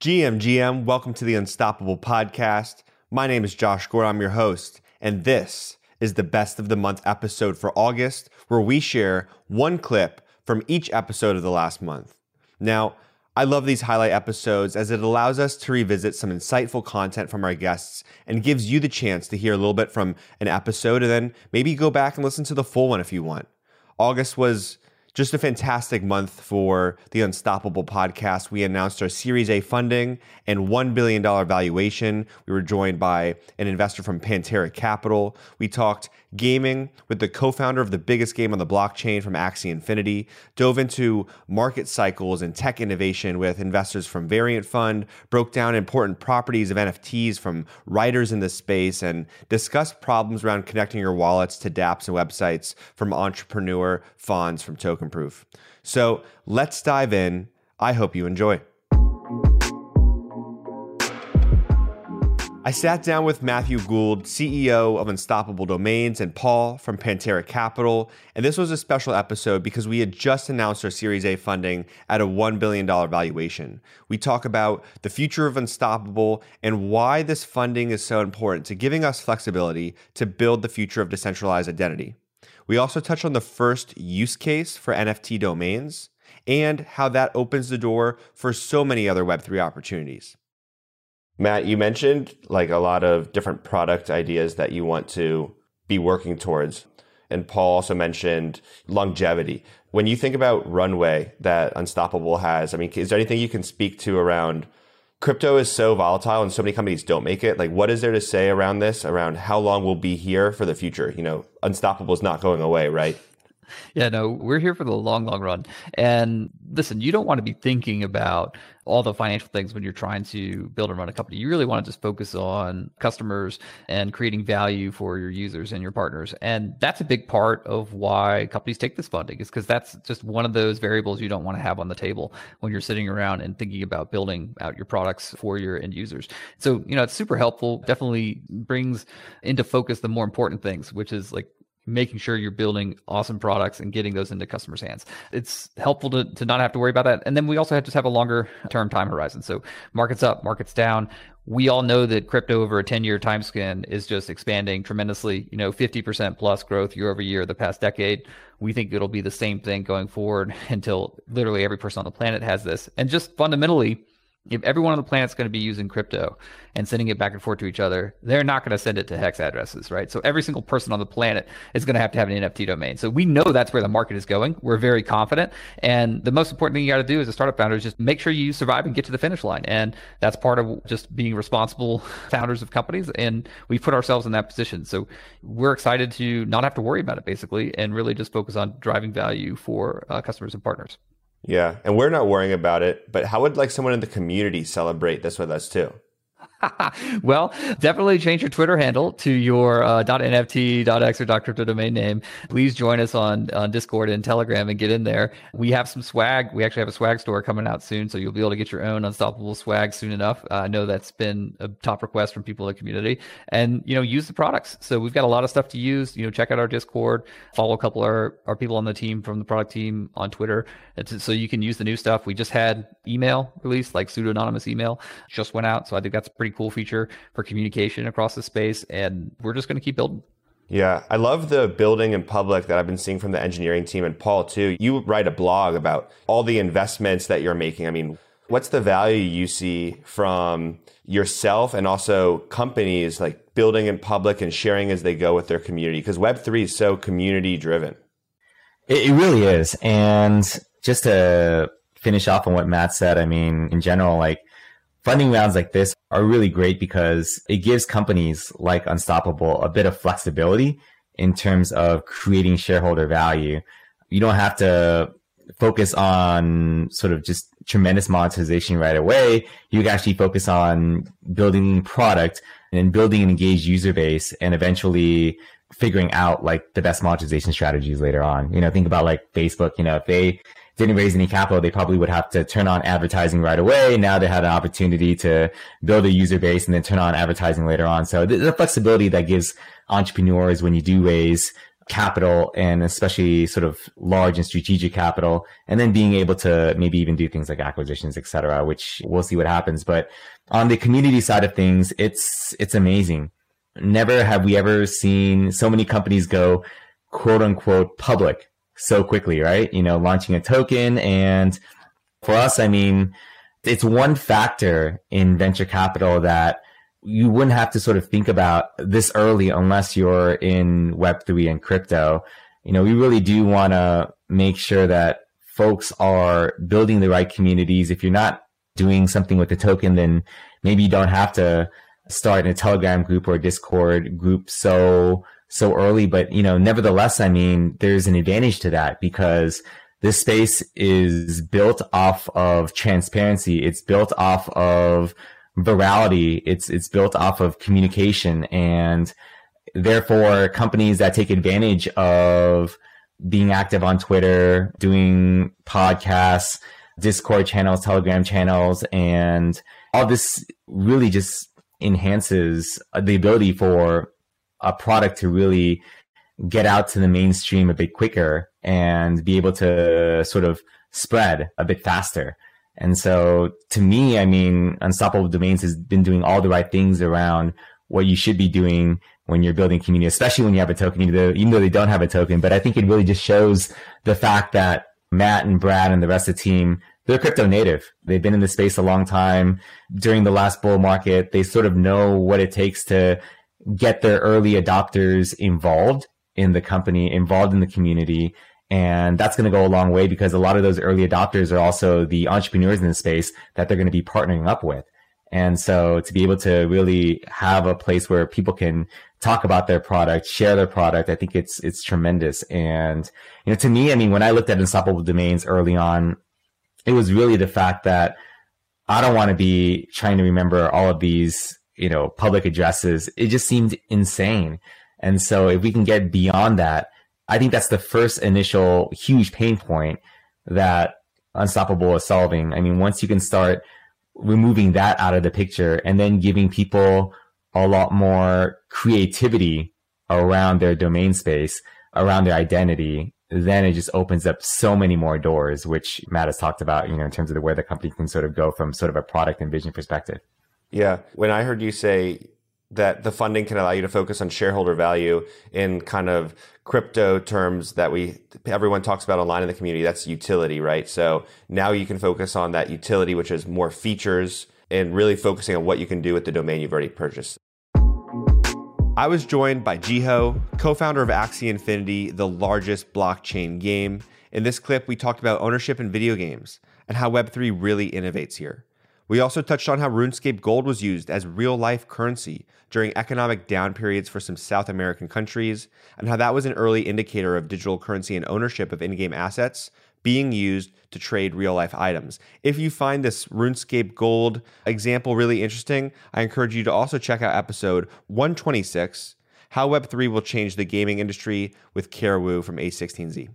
GM, GM, welcome to the Unstoppable Podcast. My name is Josh Gore. I'm your host, and this is the best of the month episode for August, where we share one clip from each episode of the last month. Now, I love these highlight episodes as it allows us to revisit some insightful content from our guests and gives you the chance to hear a little bit from an episode and then maybe go back and listen to the full one if you want. August was just a fantastic month for the Unstoppable podcast. We announced our Series A funding and $1 billion valuation. We were joined by an investor from Pantera Capital. We talked gaming with the co founder of the biggest game on the blockchain from Axie Infinity, dove into market cycles and tech innovation with investors from Variant Fund, broke down important properties of NFTs from writers in this space, and discussed problems around connecting your wallets to dApps and websites from Entrepreneur Fonz from tokenproof. So let's dive in. I hope you enjoy. I sat down with Matthew Gould, CEO of Unstoppable Domains, and Paul from Pantera Capital. And this was a special episode because we had just announced our Series A funding at a $1 billion valuation. We talk about the future of Unstoppable and why this funding is so important to giving us flexibility to build the future of decentralized identity. We also touch on the first use case for NFT domains and how that opens the door for so many other Web3 opportunities. Matt, you mentioned like a lot of different product ideas that you want to be working towards. And Paul also mentioned longevity. When you think about runway that Unstoppable has, I mean, is there anything you can speak to around crypto is so volatile and so many companies don't make it? Like, what is there to say around this, around how long we'll be here for the future? You know, Unstoppable is not going away, right? Yeah, no, we're here for the long, long run. And listen, you don't want to be thinking about all the financial things when you're trying to build and run a company. You really want to just focus on customers and creating value for your users and your partners. And that's a big part of why companies take this funding is because that's just one of those variables you don't want to have on the table when you're sitting around and thinking about building out your products for your end users. So, you know, it's super helpful. Definitely brings into focus the more important things, which is like making sure you're building awesome products and getting those into customers' hands. It's helpful to, to not have to worry about that. And then we also have to have a longer term time horizon. So markets up, markets down. We all know that crypto over a 10 year time span is just expanding tremendously, you know, 50% plus growth year over year the past decade. We think it'll be the same thing going forward until literally every person on the planet has this. And just fundamentally, if everyone on the planet's going to be using crypto and sending it back and forth to each other, they're not going to send it to hex addresses, right? So every single person on the planet is going to have to have an NFT domain. So we know that's where the market is going. We're very confident. And the most important thing you got to do as a startup founder is just make sure you survive and get to the finish line. And that's part of just being responsible founders of companies. And we've put ourselves in that position. So we're excited to not have to worry about it basically and really just focus on driving value for uh, customers and partners. Yeah, and we're not worrying about it, but how would like someone in the community celebrate this with us too? well, definitely change your Twitter handle to your uh, .nft, .x, or .crypto domain name. Please join us on, on Discord and Telegram and get in there. We have some swag. We actually have a swag store coming out soon, so you'll be able to get your own unstoppable swag soon enough. Uh, I know that's been a top request from people in the community, and you know, use the products. So we've got a lot of stuff to use. You know, check out our Discord, follow a couple of our, our people on the team from the product team on Twitter, so you can use the new stuff. We just had email released, like pseudo anonymous email, just went out. So I think that's pretty cool feature for communication across the space. And we're just going to keep building. Yeah, I love the building in public that I've been seeing from the engineering team and Paul too. You write a blog about all the investments that you're making. I mean, what's the value you see from yourself and also companies like building in public and sharing as they go with their community? Because Web3 is so community driven. It, really is. And just to finish off on what Matt said, I mean, in general, like funding rounds like this are really great because it gives companies like Unstoppable a bit of flexibility in terms of creating shareholder value. You don't have to focus on sort of just tremendous monetization right away. You can actually focus on building product and building an engaged user base and eventually figuring out like the best monetization strategies later on. You know, think about like Facebook, you know, if they didn't raise any capital, they probably would have to turn on advertising right away. Now they had an opportunity to build a user base and then turn on advertising later on. So the, the flexibility that gives entrepreneurs when you do raise capital and especially sort of large and strategic capital and then being able to maybe even do things like acquisitions etc which we'll see what happens but on the community side of things it's it's amazing never have we ever seen so many companies go quote unquote public so quickly right you know launching a token and for us i mean it's one factor in venture capital that you wouldn't have to sort of think about this early unless you're in Web3 and crypto. You know, we really do want to make sure that folks are building the right communities. If you're not doing something with the token, then maybe you don't have to start in a Telegram group or Discord group so so early. But you know, nevertheless, I mean, there's an advantage to that because this space is built off of transparency. It's built off of virality. It's, it's built off of communication and therefore companies that take advantage of being active on Twitter, doing podcasts, Discord channels, Telegram channels, and all this really just enhances the ability for a product to really get out to the mainstream a bit quicker and be able to sort of spread a bit faster. And so to me, I mean, Unstoppable Domains has been doing all the right things around what you should be doing when you're building community, especially when you have a token, even though, even though they don't have a token. But I think it really just shows the fact that Matt and Brad and the rest of the team, they're crypto native. They've been in the space a long time. During the last bull market, they sort of know what it takes to get their early adopters involved in the company, involved in the community, and that's going to go a long way because a lot of those early adopters are also the entrepreneurs in the space that they're going to be partnering up with. And so to be able to really have a place where people can talk about their product, share their product, I think it's, it's tremendous. And, you know, to me, I mean, when I looked at Unstoppable Domains early on, it was really the fact that I don't want to be trying to remember all of these, you know, public addresses. It just seemed insane. And so if we can get beyond that, I think that's the first initial huge pain point that Unstoppable is solving. I mean, once you can start removing that out of the picture and then giving people a lot more creativity around their domain space, around their identity, then it just opens up so many more doors, which Matt has talked about, you know, in terms of the where the company can sort of go from sort of a product and vision perspective. Yeah. When I heard you say that the funding can allow you to focus on shareholder value in kind of crypto terms that we everyone talks about online in the community that's utility right so now you can focus on that utility which is more features and really focusing on what you can do with the domain you've already purchased I was joined by Jiho, co-founder of Axie Infinity, the largest blockchain game. In this clip, we talked about ownership in video games and how Web3 really innovates here. We also touched on how RuneScape Gold was used as real life currency during economic down periods for some South American countries, and how that was an early indicator of digital currency and ownership of in game assets being used to trade real life items. If you find this RuneScape Gold example really interesting, I encourage you to also check out episode 126 How Web3 Will Change the Gaming Industry with Carra from A16Z.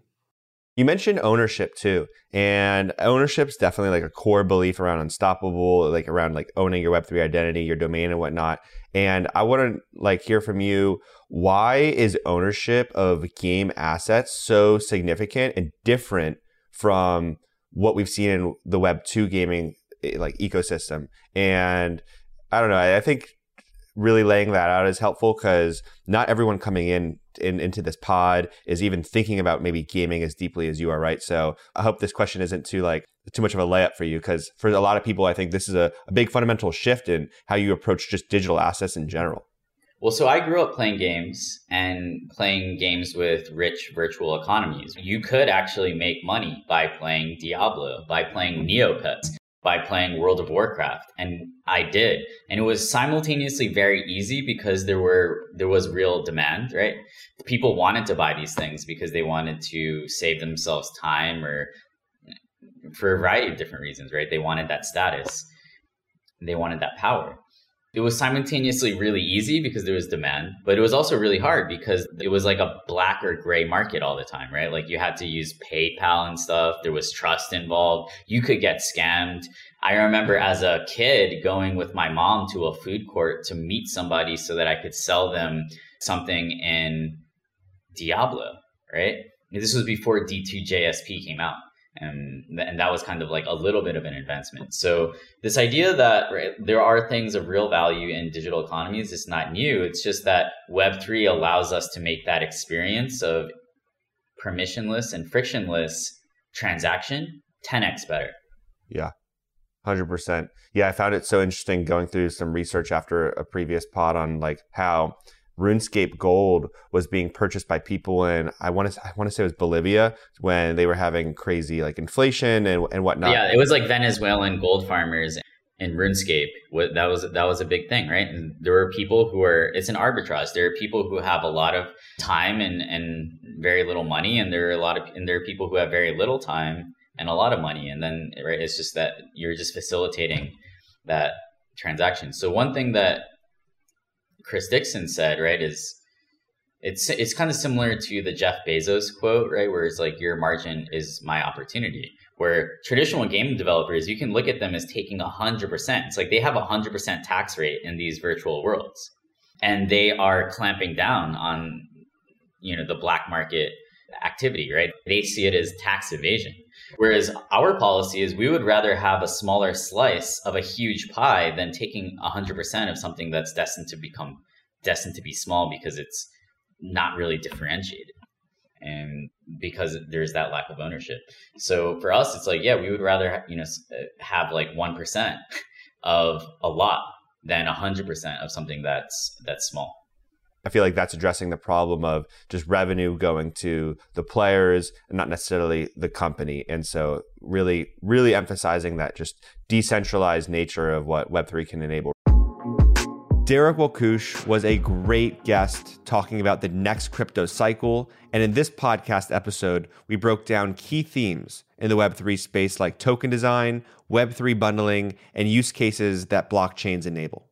You mentioned ownership too, and ownership is definitely like a core belief around Unstoppable, like around like owning your Web three identity, your domain, and whatnot. And I want to like hear from you. Why is ownership of game assets so significant and different from what we've seen in the Web two gaming eh, like ecosystem? And I don't know. I think really laying that out is helpful because not everyone coming in, in into this pod is even thinking about maybe gaming as deeply as you are, right? So I hope this question isn't too like too much of a layup for you because for a lot of people, I think this is a, a big fundamental shift in how you approach just digital assets in general. Well, so I grew up playing games and playing games with rich virtual economies. You could actually make money by playing Diablo, by playing Neopets by playing World of Warcraft and I did. And it was simultaneously very easy because there were there was real demand right? People wanted to buy these things because they wanted to save themselves time or for a variety of different reasons right? They wanted that status. They wanted that power it was simultaneously really easy because there was demand, but it was also really hard because it was like a black or gray market all the time, right? Like you had to use PayPal and stuff. There was trust involved. You could get scammed. I remember as a kid going with my mom to a food court to meet somebody so that I could sell them something in Diablo, right? This was before D2JSP came out. Um, and, and that was kind of like a little bit of an advancement. So this idea that right, there are things of real value in digital economies is not new. It's just that Web3 allows us to make that experience of permissionless and frictionless transaction 10x better. Yeah. 100%. Yeah, I found it so interesting going through some research after a previous pod on like how RuneScape Gold was being purchased by people in I want to I want to say it was Bolivia when they were having crazy like inflation and and whatnot. Yeah, it was like Venezuelan gold farmers in RuneScape. That was that was a big thing, right? And there were people who are it's an arbitrage. There are people who have a lot of time and and very little money, and there are a lot of and there are people who have very little time and a lot of money. And then right, it's just that you're just facilitating that transaction. So one thing that Chris Dixon said, right, is it's it's kind of similar to the Jeff Bezos quote, right, where it's like your margin is my opportunity. Where traditional game developers, you can look at them as taking hundred percent. It's like they have a hundred percent tax rate in these virtual worlds, and they are clamping down on you know the black market activity, right? They see it as tax evasion. Whereas our policy is we would rather have a smaller slice of a huge pie than taking 100% of something that's destined to become destined to be small because it's not really differentiated and because there's that lack of ownership. So for us it's like yeah, we would rather you know uh, have like 1% of a lot than 100% of something that's that's small. I feel like that's addressing the problem of just revenue going to the players and not necessarily the company. And so really, really emphasizing that just decentralized nature of what Web3 can enable. Derek Walkush was a great guest talking about the next crypto cycle. And in this podcast episode, we broke down key themes in the Web3 space like token design, Web3 bundling, and use cases that blockchains enable.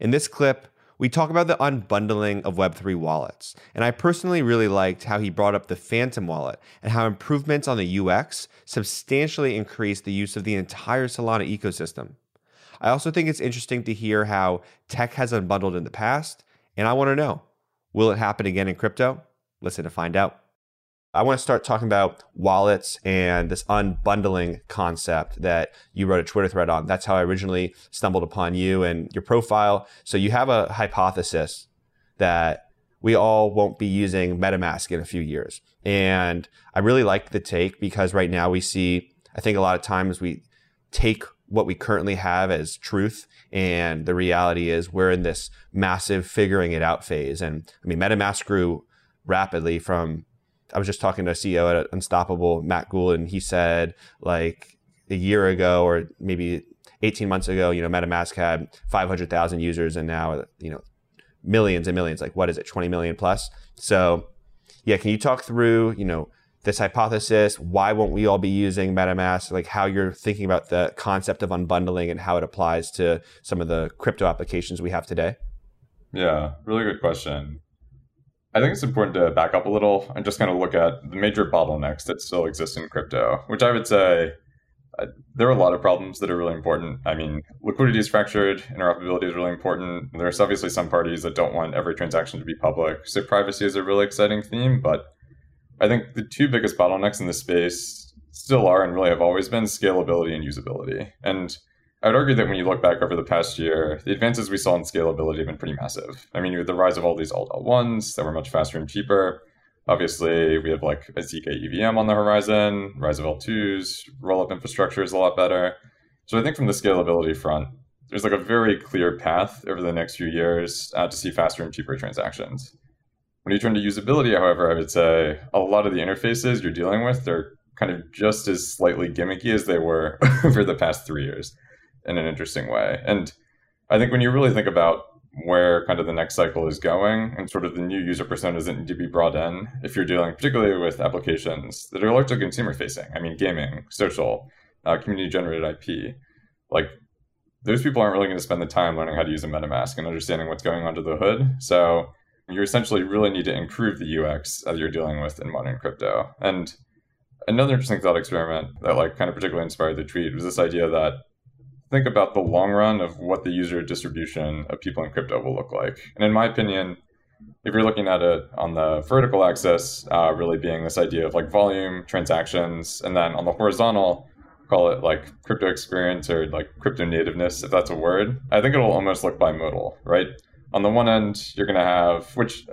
In this clip, we talk about the unbundling of Web3 wallets. And I personally really liked how he brought up the Phantom wallet and how improvements on the UX substantially increased the use of the entire Solana ecosystem. I also think it's interesting to hear how tech has unbundled in the past, and I want to know will it happen again in crypto? Listen to find out. I want to start talking about wallets and this unbundling concept that you wrote a Twitter thread on. That's how I originally stumbled upon you and your profile. So you have a hypothesis that we all won't be using MetaMask in a few years. And I really like the take because right now we see, I think a lot of times we take what we currently have as truth. And the reality is we're in this massive figuring it out phase. And I mean, MetaMask grew rapidly from I was just talking to a CEO at Unstoppable, Matt Gould, and he said like a year ago or maybe 18 months ago, you know, MetaMask had 500,000 users and now, you know, millions and millions, like what is it, 20 million plus? So, yeah, can you talk through, you know, this hypothesis? Why won't we all be using MetaMask? Like how you're thinking about the concept of unbundling and how it applies to some of the crypto applications we have today? Yeah, really good question. I think it's important to back up a little and just kind of look at the major bottlenecks that still exist in crypto, which I would say uh, there are a lot of problems that are really important. I mean, liquidity is fractured, interoperability is really important. There's obviously some parties that don't want every transaction to be public. So privacy is a really exciting theme, but I think the two biggest bottlenecks in this space still are and really have always been scalability and usability. And I would argue that when you look back over the past year, the advances we saw in scalability have been pretty massive. I mean, had the rise of all these alt L1s that were much faster and cheaper. Obviously, we have like a ZK EVM on the horizon, rise of L2s, roll up infrastructure is a lot better. So I think from the scalability front, there's like a very clear path over the next few years uh, to see faster and cheaper transactions. When you turn to usability, however, I would say a lot of the interfaces you're dealing with, they're kind of just as slightly gimmicky as they were over the past three years in an interesting way. And I think when you really think about where kind of the next cycle is going and sort of the new user personas that need to be brought in, if you're dealing particularly with applications that are largely consumer facing, I mean, gaming, social, uh, community generated IP, like those people aren't really going to spend the time learning how to use a MetaMask and understanding what's going under the hood. So you essentially really need to improve the UX as you're dealing with in modern crypto. And another interesting thought experiment that like kind of particularly inspired the tweet was this idea that think about the long run of what the user distribution of people in crypto will look like. And in my opinion, if you're looking at it on the vertical axis, uh, really being this idea of like volume, transactions, and then on the horizontal, call it like crypto experience or like crypto nativeness, if that's a word. I think it'll almost look bimodal, right? On the one end, you're going to have, which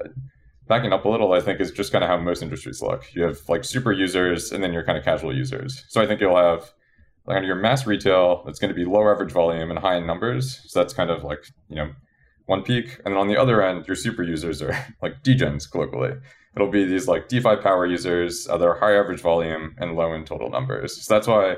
backing up a little, I think is just kind of how most industries look. You have like super users and then your kind of casual users. So I think you'll have like on your mass retail, it's going to be low average volume and high in numbers. So that's kind of like, you know, one peak. And then on the other end, your super users are like degens colloquially. It'll be these like DeFi power users uh, that are high average volume and low in total numbers. So that's why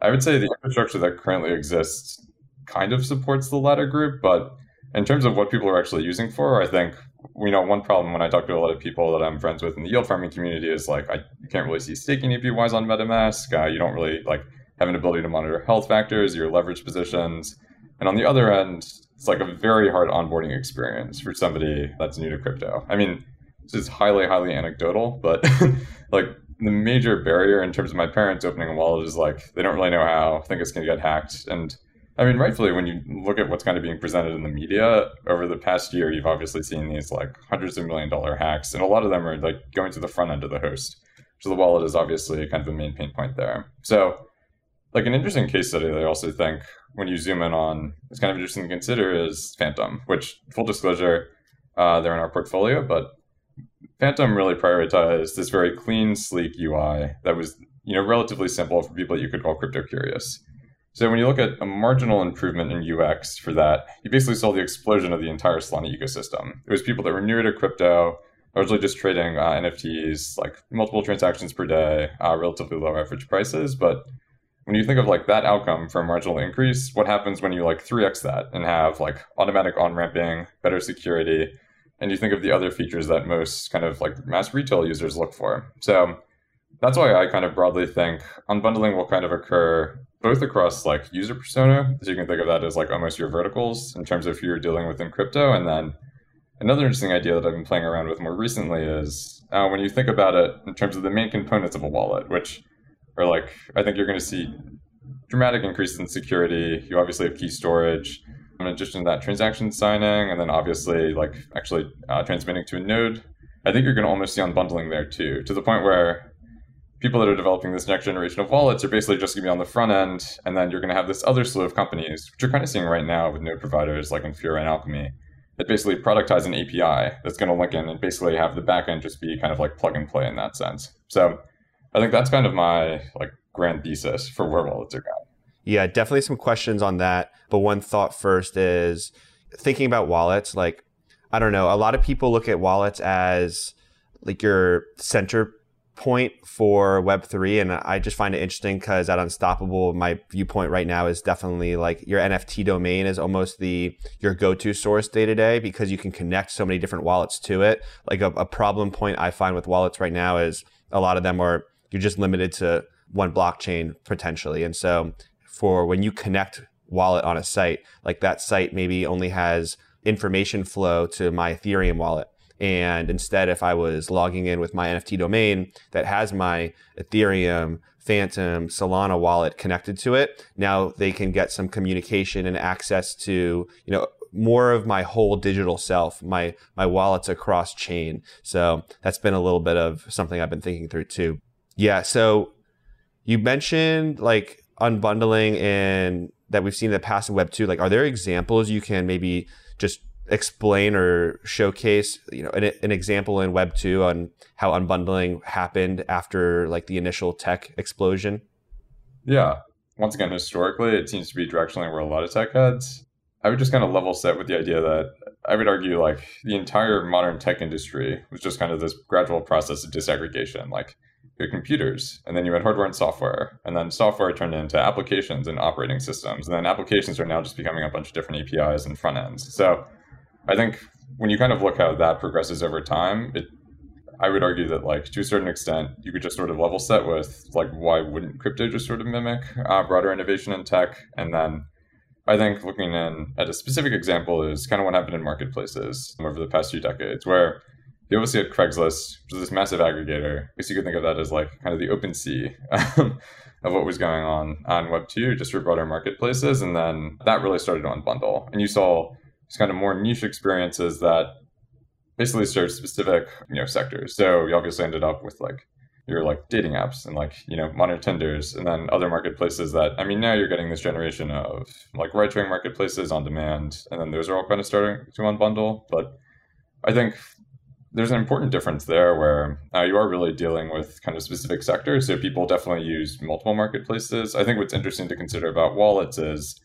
I would say the infrastructure that currently exists kind of supports the latter group. But in terms of what people are actually using for, I think you know one problem when I talk to a lot of people that I'm friends with in the yield farming community is like I can't really see staking APYs on MetaMask. Uh, you don't really like have an ability to monitor health factors, your leverage positions. And on the other end, it's like a very hard onboarding experience for somebody that's new to crypto. I mean, this is highly, highly anecdotal, but like the major barrier in terms of my parents opening a wallet is like they don't really know how, think it's going to get hacked. And I mean, rightfully, when you look at what's kind of being presented in the media over the past year, you've obviously seen these like hundreds of million dollar hacks, and a lot of them are like going to the front end of the host. So the wallet is obviously kind of a main pain point there. So like an interesting case study that I also think when you zoom in on it's kind of interesting to consider is Phantom, which full disclosure, uh, they're in our portfolio, but Phantom really prioritized this very clean, sleek UI that was you know relatively simple for people that you could call crypto curious. So when you look at a marginal improvement in UX for that, you basically saw the explosion of the entire Solana ecosystem. It was people that were newer to crypto, largely just trading uh, NFTs, like multiple transactions per day, uh, relatively low average prices, but when you think of like that outcome a marginal increase, what happens when you like 3x that and have like automatic on ramping, better security, and you think of the other features that most kind of like mass retail users look for. So that's why I kind of broadly think unbundling will kind of occur both across like user persona, so you can think of that as like almost your verticals in terms of who you're dealing with in crypto, and then another interesting idea that I've been playing around with more recently is uh, when you think about it in terms of the main components of a wallet, which or like I think you're going to see dramatic increases in security. You obviously have key storage. In addition to that, transaction signing, and then obviously like actually uh, transmitting to a node. I think you're going to almost see unbundling there too, to the point where people that are developing this next generation of wallets are basically just going to be on the front end, and then you're going to have this other slew of companies, which you're kind of seeing right now with node providers like Infura and Alchemy, that basically productize an API that's going to link in and basically have the backend just be kind of like plug and play in that sense. So I think that's kind of my like grand thesis for where wallets are going. Yeah, definitely some questions on that. But one thought first is thinking about wallets. Like, I don't know, a lot of people look at wallets as like your center point for Web3. And I just find it interesting because at Unstoppable, my viewpoint right now is definitely like your NFT domain is almost the your go-to source day to day because you can connect so many different wallets to it. Like a, a problem point I find with wallets right now is a lot of them are you're just limited to one blockchain potentially. And so for when you connect wallet on a site, like that site maybe only has information flow to my Ethereum wallet. And instead, if I was logging in with my NFT domain that has my Ethereum, Phantom, Solana wallet connected to it, now they can get some communication and access to, you know, more of my whole digital self, my my wallets across chain. So that's been a little bit of something I've been thinking through too. Yeah. So you mentioned like unbundling and that we've seen in the past in Web two. Like, are there examples you can maybe just explain or showcase, you know, an, an example in Web two on how unbundling happened after like the initial tech explosion? Yeah. Once again, historically, it seems to be directionally where a lot of tech heads. I would just kind of level set with the idea that I would argue like the entire modern tech industry was just kind of this gradual process of disaggregation. Like computers, and then you had hardware and software, and then software turned into applications and operating systems, and then applications are now just becoming a bunch of different APIs and front ends. So I think when you kind of look how that progresses over time, it I would argue that like to a certain extent, you could just sort of level set with like why wouldn't crypto just sort of mimic uh, broader innovation in tech, and then I think looking in at a specific example is kind of what happened in marketplaces over the past few decades, where you obviously had Craigslist, which is this massive aggregator. I guess you could think of that as like kind of the OpenSea um, of what was going on on Web 2, just for broader marketplaces. And then that really started to unbundle. And you saw these kind of more niche experiences that basically serve specific you know sectors. So you obviously ended up with like your like dating apps and like you know modern Tinders and then other marketplaces that i mean now you're getting this generation of like right sharing marketplaces on demand and then those are all kind of starting to unbundle but i think there's an important difference there where uh, you are really dealing with kind of specific sectors. So people definitely use multiple marketplaces. I think what's interesting to consider about wallets is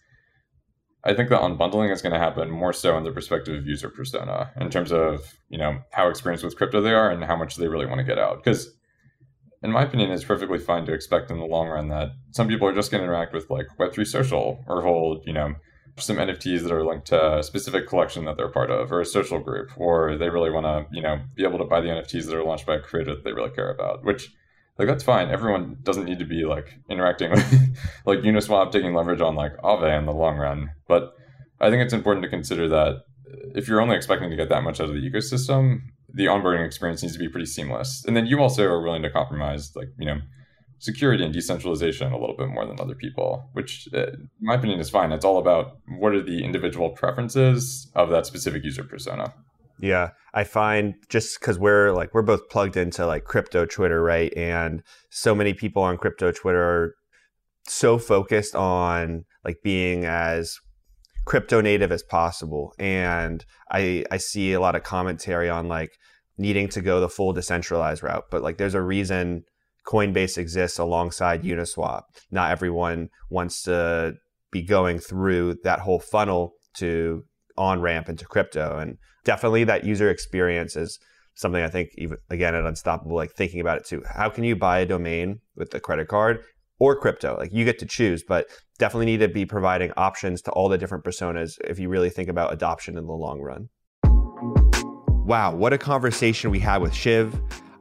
I think the unbundling is going to happen more so in the perspective of user persona in terms of, you know, how experienced with crypto they are and how much they really want to get out. Because in my opinion, it's perfectly fine to expect in the long run that some people are just going to interact with like Web3 social or hold, you know, some NFTs that are linked to a specific collection that they're part of or a social group, or they really want to, you know, be able to buy the NFTs that are launched by a creator that they really care about, which like that's fine. Everyone doesn't need to be like interacting with like Uniswap taking leverage on like Aave in the long run. But I think it's important to consider that if you're only expecting to get that much out of the ecosystem, the onboarding experience needs to be pretty seamless. And then you also are willing to compromise like, you know, security and decentralization a little bit more than other people, which, uh, in my opinion, is fine. It's all about what are the individual preferences of that specific user persona. Yeah, I find just because we're like we're both plugged into like crypto Twitter, right? And so many people on crypto Twitter are so focused on like being as crypto native as possible. And I I see a lot of commentary on like needing to go the full decentralized route, but like there's a reason Coinbase exists alongside Uniswap. Not everyone wants to be going through that whole funnel to on ramp into crypto. And definitely that user experience is something I think even again at Unstoppable, like thinking about it too. How can you buy a domain with a credit card or crypto? Like you get to choose, but definitely need to be providing options to all the different personas if you really think about adoption in the long run. Wow, what a conversation we had with Shiv.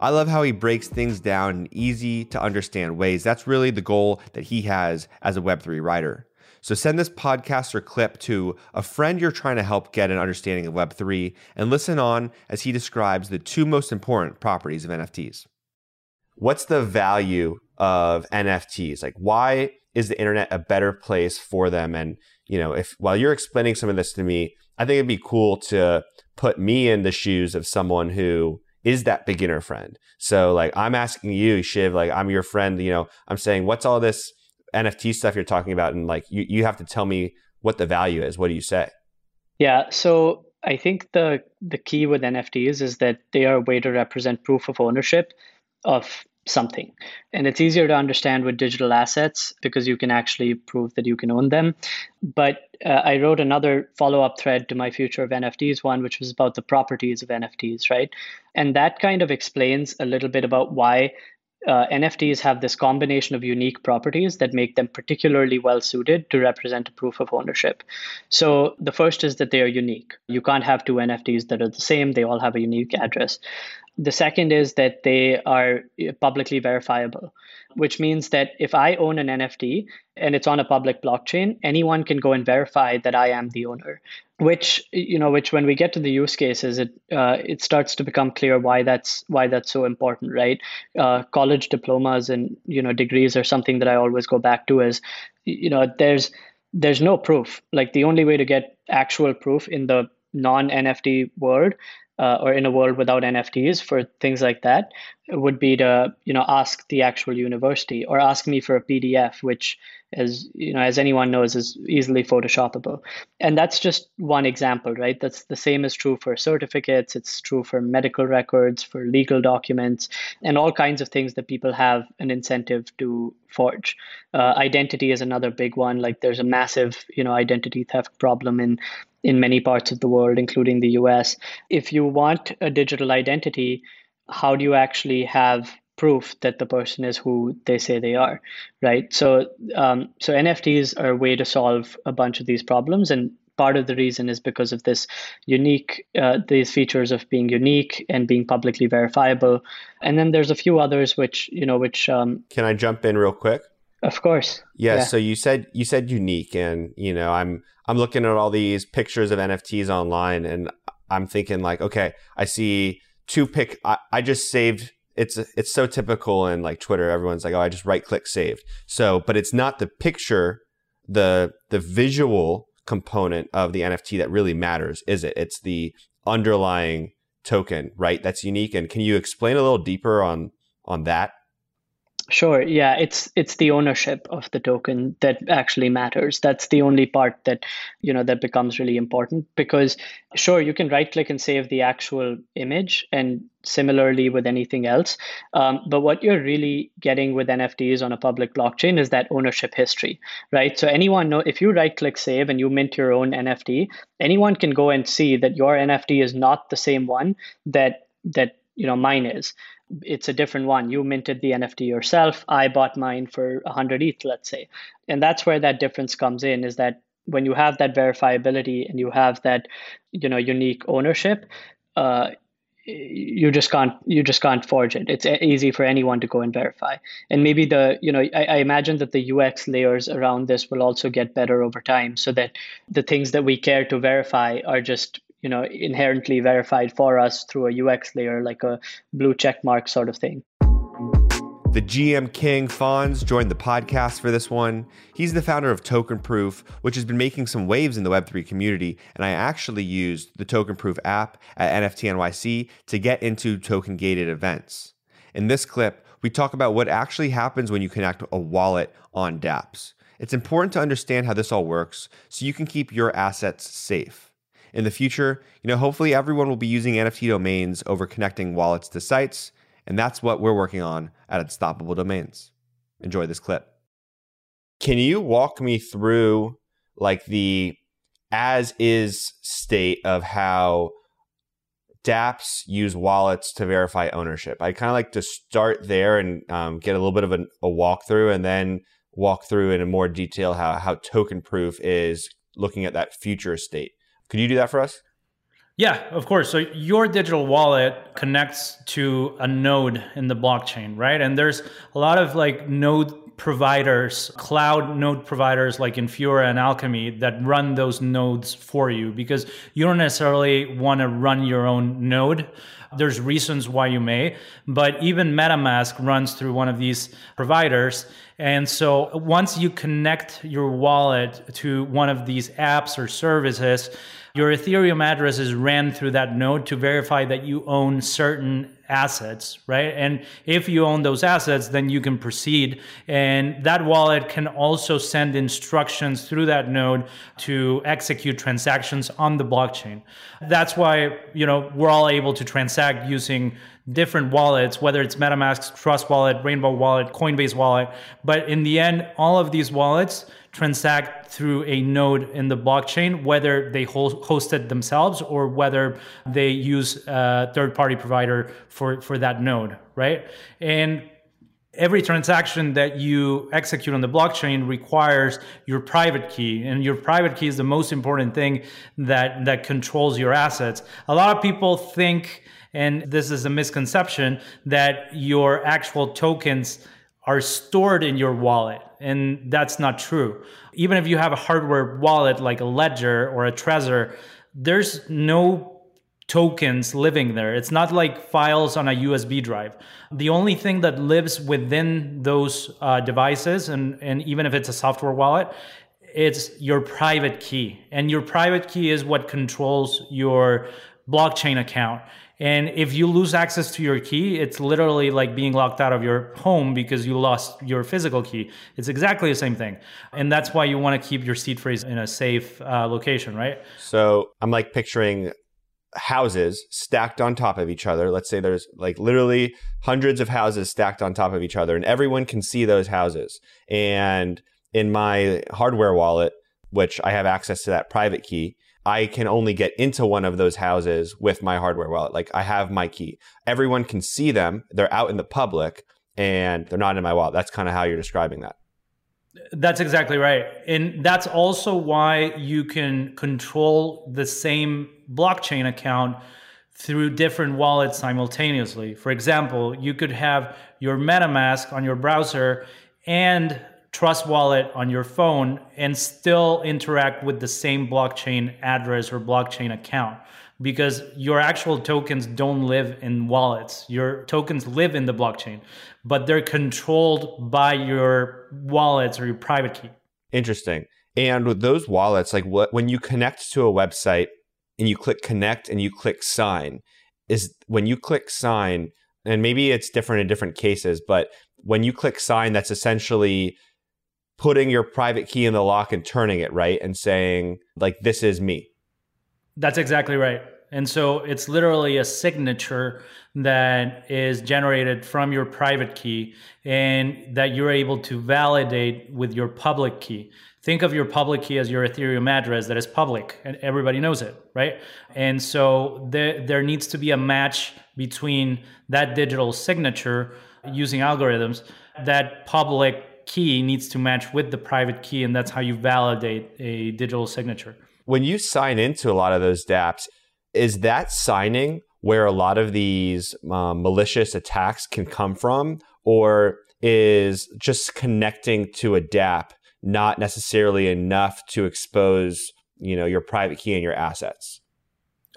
I love how he breaks things down in easy to understand ways. That's really the goal that he has as a Web3 writer. So send this podcast or clip to a friend you're trying to help get an understanding of Web3 and listen on as he describes the two most important properties of NFTs. What's the value of NFTs? Like, why is the internet a better place for them? And, you know, if while you're explaining some of this to me, I think it'd be cool to put me in the shoes of someone who is that beginner friend. So like I'm asking you, Shiv, like I'm your friend, you know, I'm saying what's all this NFT stuff you're talking about and like you, you have to tell me what the value is. What do you say? Yeah, so I think the the key with NFTs is that they are a way to represent proof of ownership of something. And it's easier to understand with digital assets because you can actually prove that you can own them. But uh, I wrote another follow up thread to my Future of NFTs one, which was about the properties of NFTs, right? And that kind of explains a little bit about why. Uh, NFTs have this combination of unique properties that make them particularly well suited to represent a proof of ownership. So, the first is that they are unique. You can't have two NFTs that are the same, they all have a unique address. The second is that they are publicly verifiable, which means that if I own an NFT and it's on a public blockchain, anyone can go and verify that I am the owner. Which you know, which when we get to the use cases, it uh, it starts to become clear why that's why that's so important, right? Uh, college diplomas and you know degrees are something that I always go back to. Is you know, there's there's no proof. Like the only way to get actual proof in the non NFT world uh, or in a world without NFTs for things like that would be to you know ask the actual university or ask me for a PDF, which as you know as anyone knows is easily photoshoppable. And that's just one example, right? That's the same is true for certificates. It's true for medical records, for legal documents, and all kinds of things that people have an incentive to forge. Uh, identity is another big one. Like there's a massive you know identity theft problem in in many parts of the world, including the US. If you want a digital identity, how do you actually have proof that the person is who they say they are, right? So, um, so NFTs are a way to solve a bunch of these problems, and part of the reason is because of this unique uh, these features of being unique and being publicly verifiable and then there's a few others which you know which um, can i jump in real quick of course. Yeah, yeah, So you said you said unique, and you know I'm I'm looking at all these pictures of NFTs online, and I'm thinking like, okay, I see two pick. I, I just saved. It's it's so typical in like Twitter. Everyone's like, oh, I just right click saved. So, but it's not the picture, the the visual component of the NFT that really matters, is it? It's the underlying token, right? That's unique. And can you explain a little deeper on on that? Sure. Yeah, it's it's the ownership of the token that actually matters. That's the only part that you know that becomes really important because sure you can right click and save the actual image and similarly with anything else. Um, but what you're really getting with NFTs on a public blockchain is that ownership history, right? So anyone know if you right click save and you mint your own NFT, anyone can go and see that your NFT is not the same one that that you know mine is it's a different one. You minted the NFT yourself. I bought mine for 100 ETH, let's say. And that's where that difference comes in is that when you have that verifiability and you have that, you know, unique ownership, uh, you just can't you just can't forge it it's easy for anyone to go and verify and maybe the you know I, I, imagine that the ux layers around this will also get better over time so that the things that we care to verify are just you know inherently verified for us through a UX layer like a blue check mark sort of thing. The GM King Fonz joined the podcast for this one. He's the founder of tokenproof, which has been making some waves in the Web3 community. And I actually used the tokenproof app at NFT NYC to get into token gated events. In this clip, we talk about what actually happens when you connect a wallet on dApps. It's important to understand how this all works so you can keep your assets safe in the future, you know, hopefully everyone will be using NFT domains over connecting wallets to sites, and that's what we're working on at Unstoppable Domains. Enjoy this clip. Can you walk me through like the as is state of how dApps use wallets to verify ownership? I kind of like to start there and um, get a little bit of a, a walkthrough and then walk through in more detail how, how tokenproof is looking at that future state. Could you do that for us? Yeah, of course. So your digital wallet connects to a node in the blockchain, right? And there's a lot of like node providers, cloud node providers like Infura and Alchemy that run those nodes for you because you don't necessarily want to run your own node. There's reasons why you may, but even MetaMask runs through one of these providers. And so once you connect your wallet to one of these apps or services, your Ethereum address is ran through that node to verify that you own certain assets, right? And if you own those assets, then you can proceed. And that wallet can also send instructions through that node to execute transactions on the blockchain. That's why, you know, we're all able to transact using different wallets, whether it's MetaMask, Trust Wallet, Rainbow Wallet, Coinbase Wallet. But in the end, all of these wallets transact through a node in the blockchain, whether they host it themselves or whether they use a third party provider for, for that node, right? And every transaction that you execute on the blockchain requires your private key and your private key is the most important thing that that controls your assets a lot of people think and this is a misconception that your actual tokens are stored in your wallet. And that's not true. Even if you have a hardware wallet like a Ledger or a Trezor, there's no tokens living there. It's not like files on a USB drive. The only thing that lives within those uh, devices, and, and even if it's a software wallet, it's your private key. And your private key is what controls your blockchain account. And if you lose access to your key, it's literally like being locked out of your home because you lost your physical key. It's exactly the same thing. And that's why you want to keep your seed phrase in a safe uh, location, right? So I'm like picturing houses stacked on top of each other. Let's say there's like literally hundreds of houses stacked on top of each other, and everyone can see those houses. And in my hardware wallet, which I have access to that private key, I can only get into one of those houses with my hardware wallet. Like I have my key. Everyone can see them. They're out in the public and they're not in my wallet. That's kind of how you're describing that. That's exactly right. And that's also why you can control the same blockchain account through different wallets simultaneously. For example, you could have your MetaMask on your browser and Trust Wallet on your phone and still interact with the same blockchain address or blockchain account because your actual tokens don't live in wallets. Your tokens live in the blockchain, but they're controlled by your wallets or your private key. Interesting. And with those wallets, like what when you connect to a website and you click connect and you click sign, is when you click sign, and maybe it's different in different cases, but when you click sign, that's essentially putting your private key in the lock and turning it, right? And saying, like, this is me. That's exactly right. And so it's literally a signature that is generated from your private key and that you're able to validate with your public key. Think of your public key as your Ethereum address that is public and everybody knows it, right? And so there, there needs to be a match between that digital signature using algorithms, that public key needs to match with the private key, and that's how you validate a digital signature. When you sign into a lot of those dApps, is that signing where a lot of these um, malicious attacks can come from, or is just connecting to a dApp not necessarily enough to expose, you know, your private key and your assets?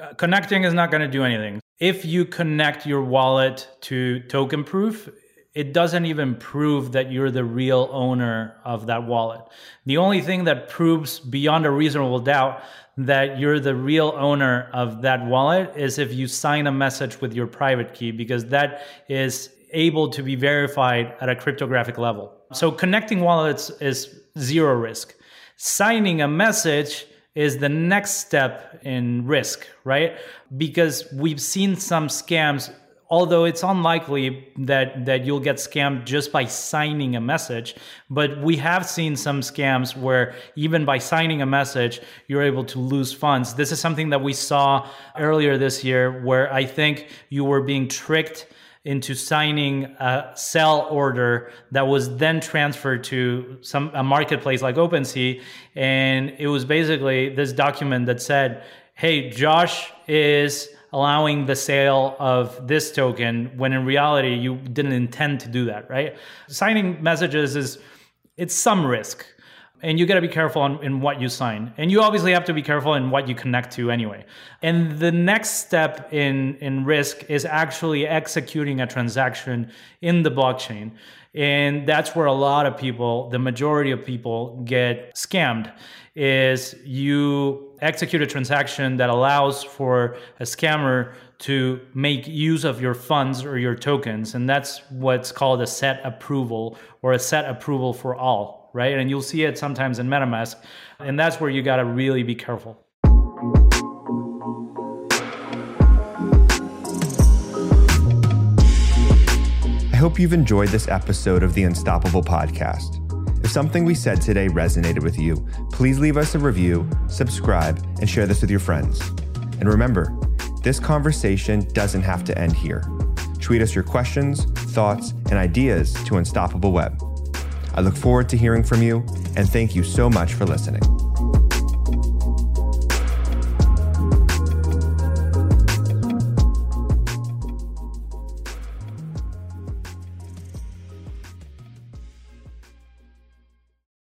Uh, connecting is not going to do anything. If you connect your wallet to tokenproof, it doesn't even prove that you're the real owner of that wallet. The only thing that proves beyond a reasonable doubt that you're the real owner of that wallet is if you sign a message with your private key, because that is able to be verified at a cryptographic level. So connecting wallets is zero risk. Signing a message is the next step in risk, right? Because we've seen some scams although it's unlikely that that you'll get scammed just by signing a message but we have seen some scams where even by signing a message you're able to lose funds this is something that we saw earlier this year where i think you were being tricked into signing a sell order that was then transferred to some a marketplace like OpenSea, and it was basically this document that said, "Hey, Josh is." Allowing the sale of this token when in reality you didn't intend to do that right? Signing messages is it's some risk and you got to be careful in, in, what you sign. And you obviously have to be careful in what you connect to anyway. And the next step in in risk is actually executing a transaction in the blockchain. And that's where a lot of people the majority of people get scammed is you execute a transaction that allows for a scammer to make use of your funds or your tokens. And that's what's called a set approval or a set approval for all right? And you'll see it sometimes in MetaMask. And that's where you got to really be careful. I hope you've enjoyed this episode of the Unstoppable Podcast. If something we said today resonated with you, please leave us a review, subscribe, and share this with your friends. And remember, this conversation doesn't have to end here. Tweet us your questions, thoughts, and ideas to Unstoppable Web. I look forward to hearing from you, and thank you so much for listening.